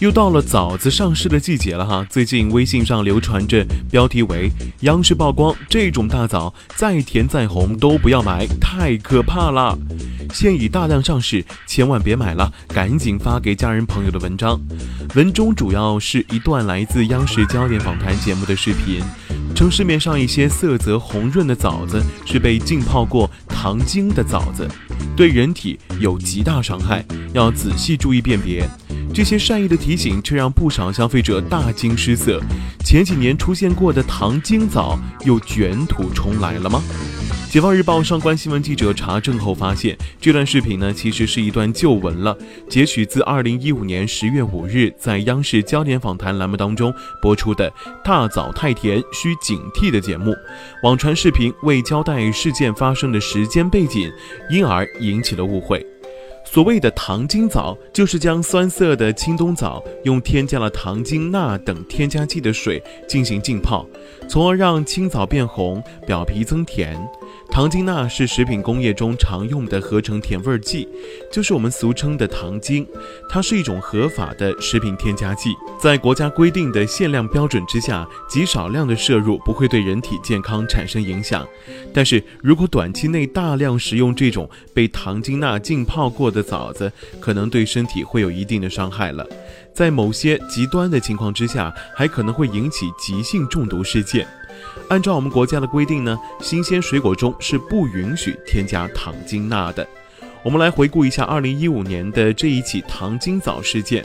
又到了枣子上市的季节了哈，最近微信上流传着标题为“央视曝光这种大枣再甜再红都不要买，太可怕了”，现已大量上市，千万别买了，赶紧发给家人朋友的文章。文中主要是一段来自央视焦点访谈节目的视频，称市面上一些色泽红润的枣子是被浸泡过糖精的枣子，对人体有极大伤害，要仔细注意辨别。这些善意的提醒却让不少消费者大惊失色。前几年出现过的糖精枣又卷土重来了吗？解放日报上官新闻记者查证后发现，这段视频呢其实是一段旧闻了，截取自二零一五年十月五日在央视焦点访谈栏目当中播出的“大枣太甜需警惕”的节目。网传视频未交代事件发生的时间背景，因而引起了误会。所谓的糖精枣，就是将酸涩的青冬枣用添加了糖精、钠等添加剂的水进行浸泡，从而让青枣变红，表皮增甜。糖精钠是食品工业中常用的合成甜味剂，就是我们俗称的糖精。它是一种合法的食品添加剂，在国家规定的限量标准之下，极少量的摄入不会对人体健康产生影响。但是如果短期内大量食用这种被糖精钠浸泡过的枣子，可能对身体会有一定的伤害了。在某些极端的情况之下，还可能会引起急性中毒事件。按照我们国家的规定呢，新鲜水果中是不允许添加糖精钠的。我们来回顾一下二零一五年的这一起糖精枣事件。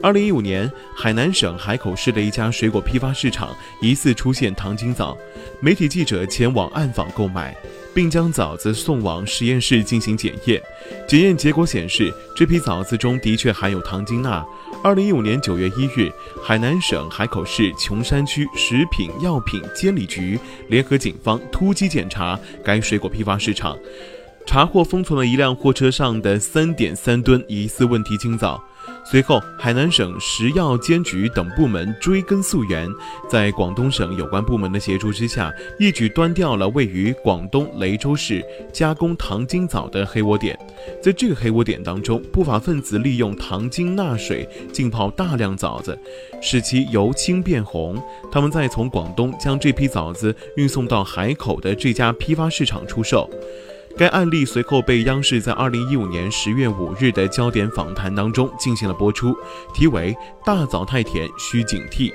二零一五年，海南省海口市的一家水果批发市场疑似出现糖精枣，媒体记者前往暗访购买，并将枣子送往实验室进行检验。检验结果显示，这批枣子中的确含有糖精钠。二零一五年九月一日，海南省海口市琼山区食品药品监理局联合警方突击检查该水果批发市场，查获封存了一辆货车上的三点三吨疑似问题青枣。随后，海南省食药监局等部门追根溯源，在广东省有关部门的协助之下，一举端掉了位于广东雷州市加工糖精枣的黑窝点。在这个黑窝点当中，不法分子利用糖精钠水浸泡大量枣子，使其由青变红。他们再从广东将这批枣子运送到海口的这家批发市场出售。该案例随后被央视在二零一五年十月五日的焦点访谈当中进行了播出，题为“大枣太甜需警惕”。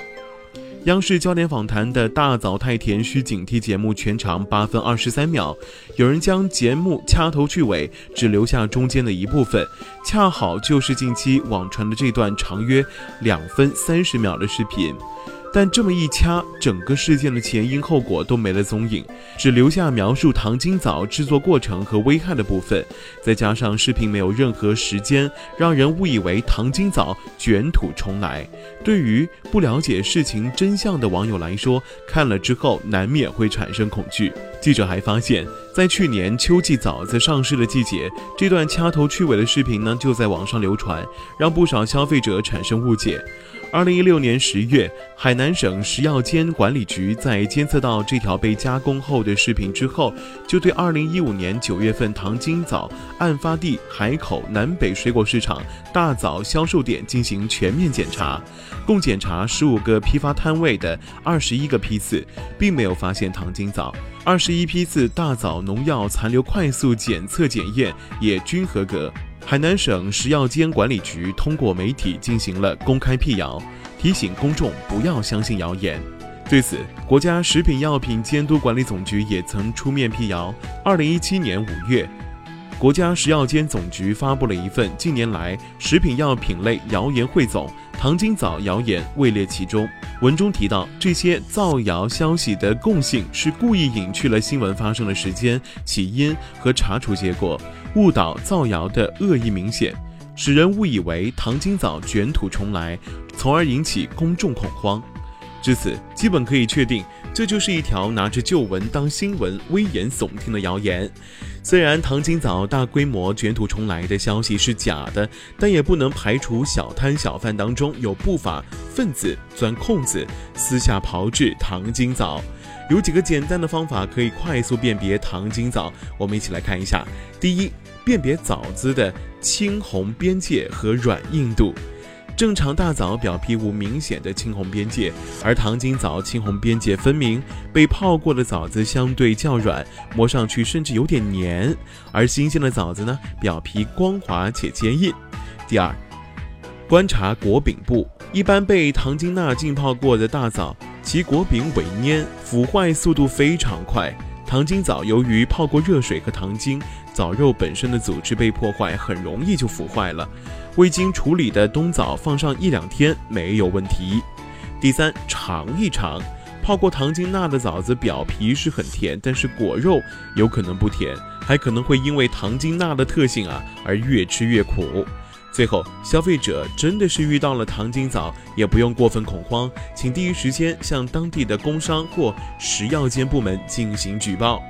央视焦点访谈的“大枣太甜需警惕”节目全长八分二十三秒，有人将节目掐头去尾，只留下中间的一部分，恰好就是近期网传的这段长约两分三十秒的视频。但这么一掐，整个事件的前因后果都没了踪影，只留下描述糖精枣制作过程和危害的部分。再加上视频没有任何时间，让人误以为糖精枣卷土重来。对于不了解事情真相的网友来说，看了之后难免会产生恐惧。记者还发现，在去年秋季枣子上市的季节，这段掐头去尾的视频呢就在网上流传，让不少消费者产生误解。二零一六年十月，海南省食药监管理局在监测到这条被加工后的视频之后，就对二零一五年九月份糖精枣案发地海口南北水果市场大枣销售点进行全面检查，共检查十五个批发摊位的二十一个批次，并没有发现糖精枣。二十一批次大枣农药残留快速检测检验也均合格。海南省食药监管理局通过媒体进行了公开辟谣，提醒公众不要相信谣言。对此，国家食品药品监督管理总局也曾出面辟谣。二零一七年五月，国家食药监总局发布了一份近年来食品药品类谣言汇总，糖精枣谣言位列其中。文中提到，这些造谣消息的共性是故意隐去了新闻发生的时间、起因和查处结果。误导造谣的恶意明显，使人误以为糖精枣卷土重来，从而引起公众恐慌。至此，基本可以确定，这就是一条拿着旧闻当新闻、危言耸听的谣言。虽然糖精枣大规模卷土重来的消息是假的，但也不能排除小摊小贩当中有不法分子钻空子，私下炮制糖精枣。有几个简单的方法可以快速辨别糖精枣，我们一起来看一下。第一，辨别枣子的青红边界和软硬度。正常大枣表皮无明显的青红边界，而糖精枣青红边界分明。被泡过的枣子相对较软，摸上去甚至有点黏；而新鲜的枣子呢，表皮光滑且坚硬。第二，观察果柄部，一般被糖精钠浸泡过的大枣，其果柄萎蔫，腐坏速度非常快。糖精枣由于泡过热水和糖精。枣肉本身的组织被破坏，很容易就腐坏了。未经处理的冬枣放上一两天没有问题。第三，尝一尝，泡过糖精钠的枣子表皮是很甜，但是果肉有可能不甜，还可能会因为糖精钠的特性啊而越吃越苦。最后，消费者真的是遇到了糖精枣，也不用过分恐慌，请第一时间向当地的工商或食药监部门进行举报。